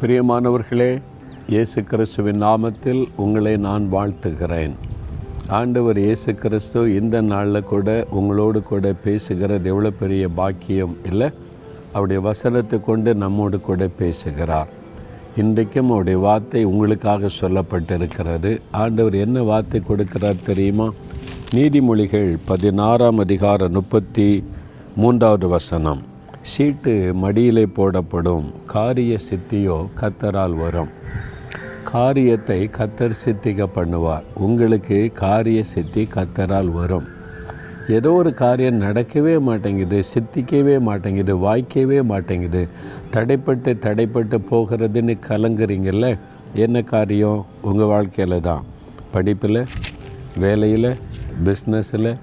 பிரியமானவர்களே இயேசு கிறிஸ்துவின் நாமத்தில் உங்களை நான் வாழ்த்துகிறேன். ஆண்டவர் இயேசு கிறிஸ்து இந்த நாளில் கூட உங்களோடு கூட பேசுகிறது எவ்வளோ பெரிய பாக்கியம் இல்லை? அவருடைய வசனத்தை கொண்டு நம்மோடு கூட பேசுகிறார். இன்றைக்கும் அவருடைய வார்த்தை உங்களுக்காக சொல்லப்பட்டிருக்கிறது. ஆண்டவர் என்ன வார்த்தை கொடுக்கிறார் தெரியுமா? நீதிமொழிகள் பதினாறாம் அதிகாரம் முப்பத்தி மூன்றாவது வசனம். சீட்டு மடியிலே போடப்படும். காரிய சித்தியோ கத்தரால் வரும். காரியத்தை கத்தர் சித்திக்க பண்ணுவார். உங்களுக்கு காரிய சித்தி கத்தரால் வரும். ஏதோ ஒரு காரியம் நடக்கவே மாட்டேங்குது சித்திக்கவே மாட்டேங்குது வாய்க்கவே மாட்டேங்குது. தடைப்பட்டு தடைப்பட்டு போகிறதுன்னு கலங்குறீங்கல்ல என்ன காரியம்? உங்கள் வாழ்க்கையில் தான். படிப்பில் வேலையில் பிஸ்னஸில்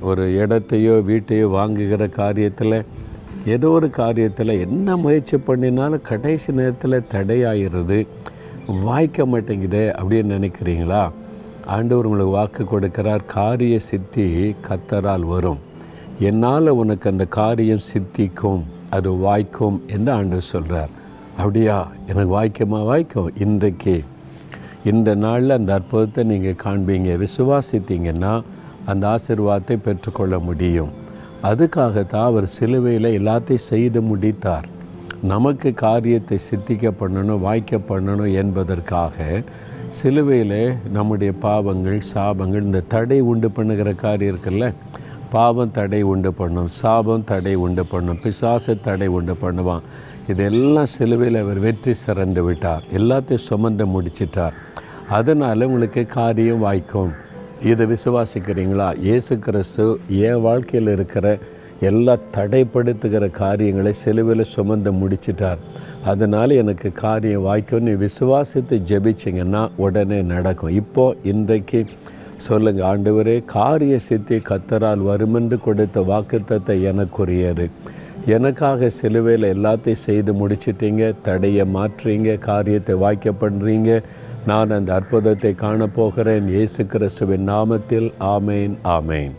ஒரு இடத்தையோ வீட்டையோ வாங்குகிற காரியத்தில் ஏதோ ஒரு காரியத்தில் என்ன முயற்சி பண்ணினாலும் கடைசி நேரத்தில் தடையாகிறது வாய்க்க மாட்டேங்குதே அப்படின்னு நினைக்கிறீங்களா? ஆண்டவர் உங்களுக்கு வாக்கு கொடுக்கிறார். காரிய சித்தி கத்தரால் வரும். என்னால் உனக்கு அந்த காரியம் சித்திக்கும் அது வாய்க்கும் என்று ஆண்டவர் சொல்கிறார் அப்படியா? எனக்கு வாய்க்குமா? வாய்க்கும். இன்றைக்கு இந்த நாளில் அந்த அற்புதத்தை நீங்கள் காண்பீங்க. விசுவாசித்தீங்கன்னா அந்த ஆசிர்வாதத்தை பெற்றுக்கொள்ள முடியும். அதுக்காகத்தான் அவர் சிலுவையில் எல்லாத்தையும் செய்து முடித்தார். நமக்கு காரியத்தை சித்திக்க பண்ணணும் வாய்க்க பண்ணணும் என்பதற்காக சிலுவையில் நம்முடைய பாவங்கள் சாபங்கள் இந்த தடை உண்டு பண்ணுகிற காரியம் இருக்குல்ல? பாவம் தடை உண்டு பண்ணும் சாபம் தடை உண்டு பண்ணும் பிசாசு தடை உண்டு பண்ணுவான். இதெல்லாம் சிலுவையில் அவர் வெற்றி சிறந்து விட்டார். எல்லாத்தையும் சுமந்து முடிச்சிட்டார். அதனால் உங்களுக்கு காரியம் வாய்க்கும். இதை விசுவாசிக்கிறீங்களா? இயேசு கிறிஸ்து என் வாழ்க்கையில் இருக்கிற எல்லா தடைப்படுத்துகிற காரியங்களை செலுவில் சுமந்து முடிச்சிட்டார். அதனால் எனக்கு காரியம் வாய்க்கும். நீ விசுவாசித்து ஜெபிச்சிங்கன்னா உடனே நடக்கும். இப்போது இன்றைக்கு சொல்லுங்கள் ஆண்டவரே காரிய சித்தி கத்தரால் வருமென்று கொடுத்த வாக்குத்தத்தை எனக்குரியது. எனக்காக சிலுவையில் எல்லாத்தையும் செய்து முடிச்சிட்டீங்க. தடையை மாற்றுறீங்க காரியத்தை வாய்க்க பண்ணுறீங்க நான் அந்த அற்புதத்தை காணப்போகிறேன். இயேசு கிறிஸ்துவின் நாமத்தில். ஆமேன் ஆமேன்.